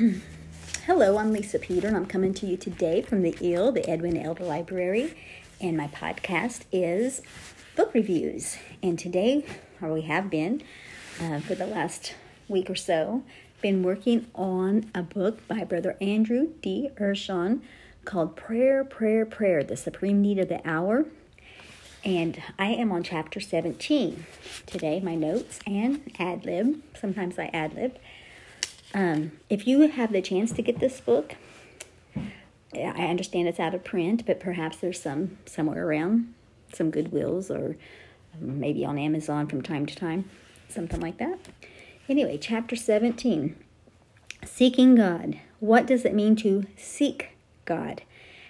Hello, I'm Lisa Peter, and I'm coming to you today from the EEL, the Edwina Elder Library, and my podcast is book reviews. And today, or we have been uh, for the last week or so, been working on a book by Brother Andrew D. Urshan called Prayer, Prayer, Prayer, the Supreme Need of the Hour. And I am on chapter 17 today, my notes and ad lib. Sometimes I ad lib. Um, if you have the chance to get this book, I understand it's out of print, but perhaps there's some somewhere around, some Goodwills or maybe on Amazon from time to time, something like that. Anyway, chapter 17 Seeking God. What does it mean to seek God?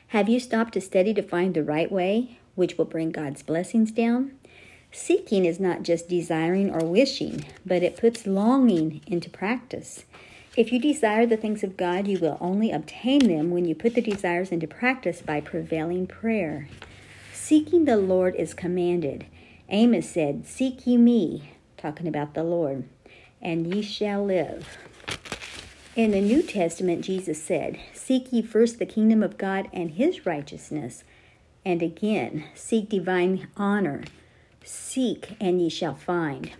Have you stopped to study to find the right way, which will bring God's blessings down? Seeking is not just desiring or wishing, but it puts longing into practice. If you desire the things of God, you will only obtain them when you put the desires into practice by prevailing prayer. Seeking the Lord is commanded. Amos said, Seek ye me, talking about the Lord, and ye shall live. In the New Testament, Jesus said, Seek ye first the kingdom of God and his righteousness. And again, seek divine honor. Seek, and ye shall find.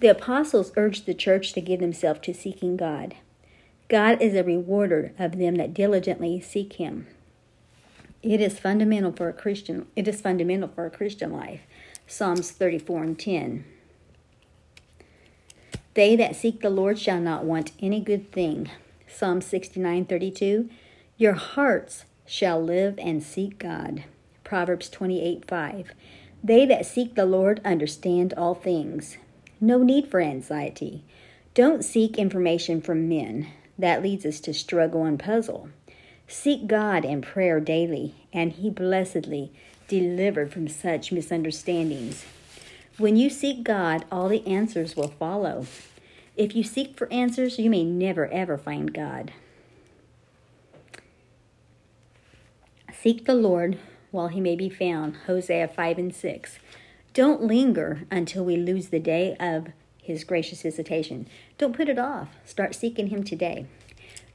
The apostles urged the church to give themselves to seeking God. God is a rewarder of them that diligently seek him. It is fundamental for a Christian it is fundamental for a Christian life. Psalms 34 and 10. They that seek the Lord shall not want any good thing. Psalm 69 32. Your hearts shall live and seek God. Proverbs 28 5. They that seek the Lord understand all things. No need for anxiety. Don't seek information from men. That leads us to struggle and puzzle. Seek God in prayer daily, and He blessedly delivered from such misunderstandings. When you seek God, all the answers will follow. If you seek for answers, you may never ever find God. Seek the Lord while he may be found. Hosea 5 and 6. Don't linger until we lose the day of his gracious visitation. Don't put it off. Start seeking him today.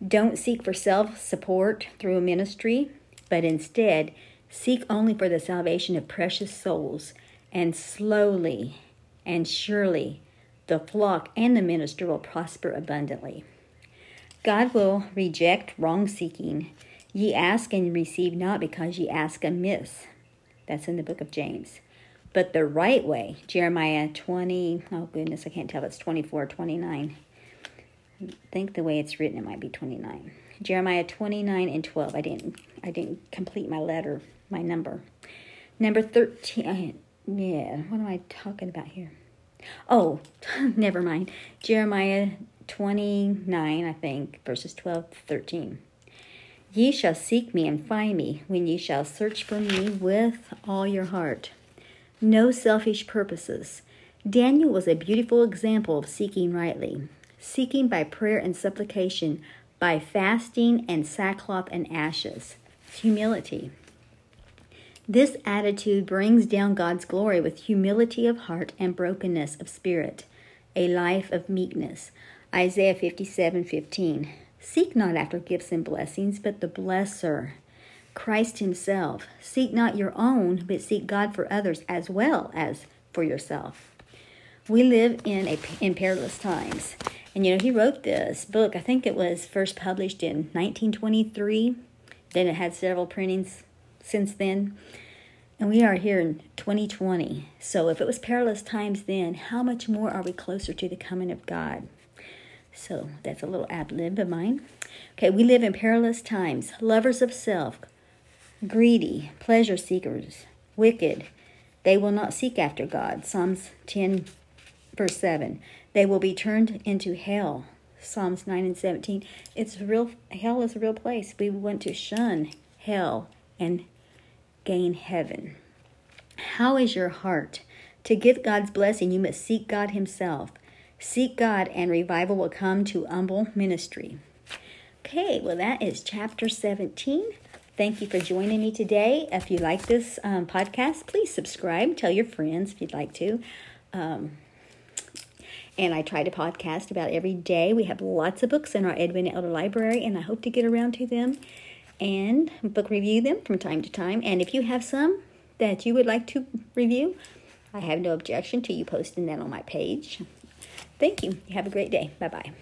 Don't seek for self support through a ministry, but instead seek only for the salvation of precious souls. And slowly and surely the flock and the minister will prosper abundantly. God will reject wrong seeking. Ye ask and receive not because ye ask amiss. That's in the book of James but the right way. Jeremiah 20, oh goodness, I can't tell if it's 24 29. I think the way it's written it might be 29. Jeremiah 29 and 12. I didn't I didn't complete my letter, my number. Number 13 yeah, what am I talking about here? Oh, never mind. Jeremiah 29, I think, verses 12 to 13. Ye shall seek me and find me when ye shall search for me with all your heart no selfish purposes. Daniel was a beautiful example of seeking rightly, seeking by prayer and supplication, by fasting and sackcloth and ashes. Humility. This attitude brings down God's glory with humility of heart and brokenness of spirit, a life of meekness. Isaiah 57 15. Seek not after gifts and blessings, but the blesser. Christ Himself. Seek not your own, but seek God for others as well as for yourself. We live in a in perilous times. And you know, he wrote this book, I think it was first published in 1923. Then it had several printings since then. And we are here in 2020. So if it was perilous times then, how much more are we closer to the coming of God? So that's a little ad lib of mine. Okay, we live in perilous times, lovers of self, greedy, pleasure seekers, wicked. They will not seek after God. Psalms 10, verse 7. They will be turned into hell. Psalms 9 and 17. It's real, hell is a real place. We want to shun hell and gain heaven. How is your heart? To get God's blessing, you must seek God Himself. Seek God, and revival will come to humble ministry. Okay, well, that is chapter 17. Thank you for joining me today. If you like this um, podcast, please subscribe. Tell your friends if you'd like to. Um, and I try to podcast about every day. We have lots of books in our Edwina Elder Library, and I hope to get around to them and book review them from time to time. And if you have some that you would like to review, I have no objection to you posting that on my page. Thank you. Have a great day. Bye bye.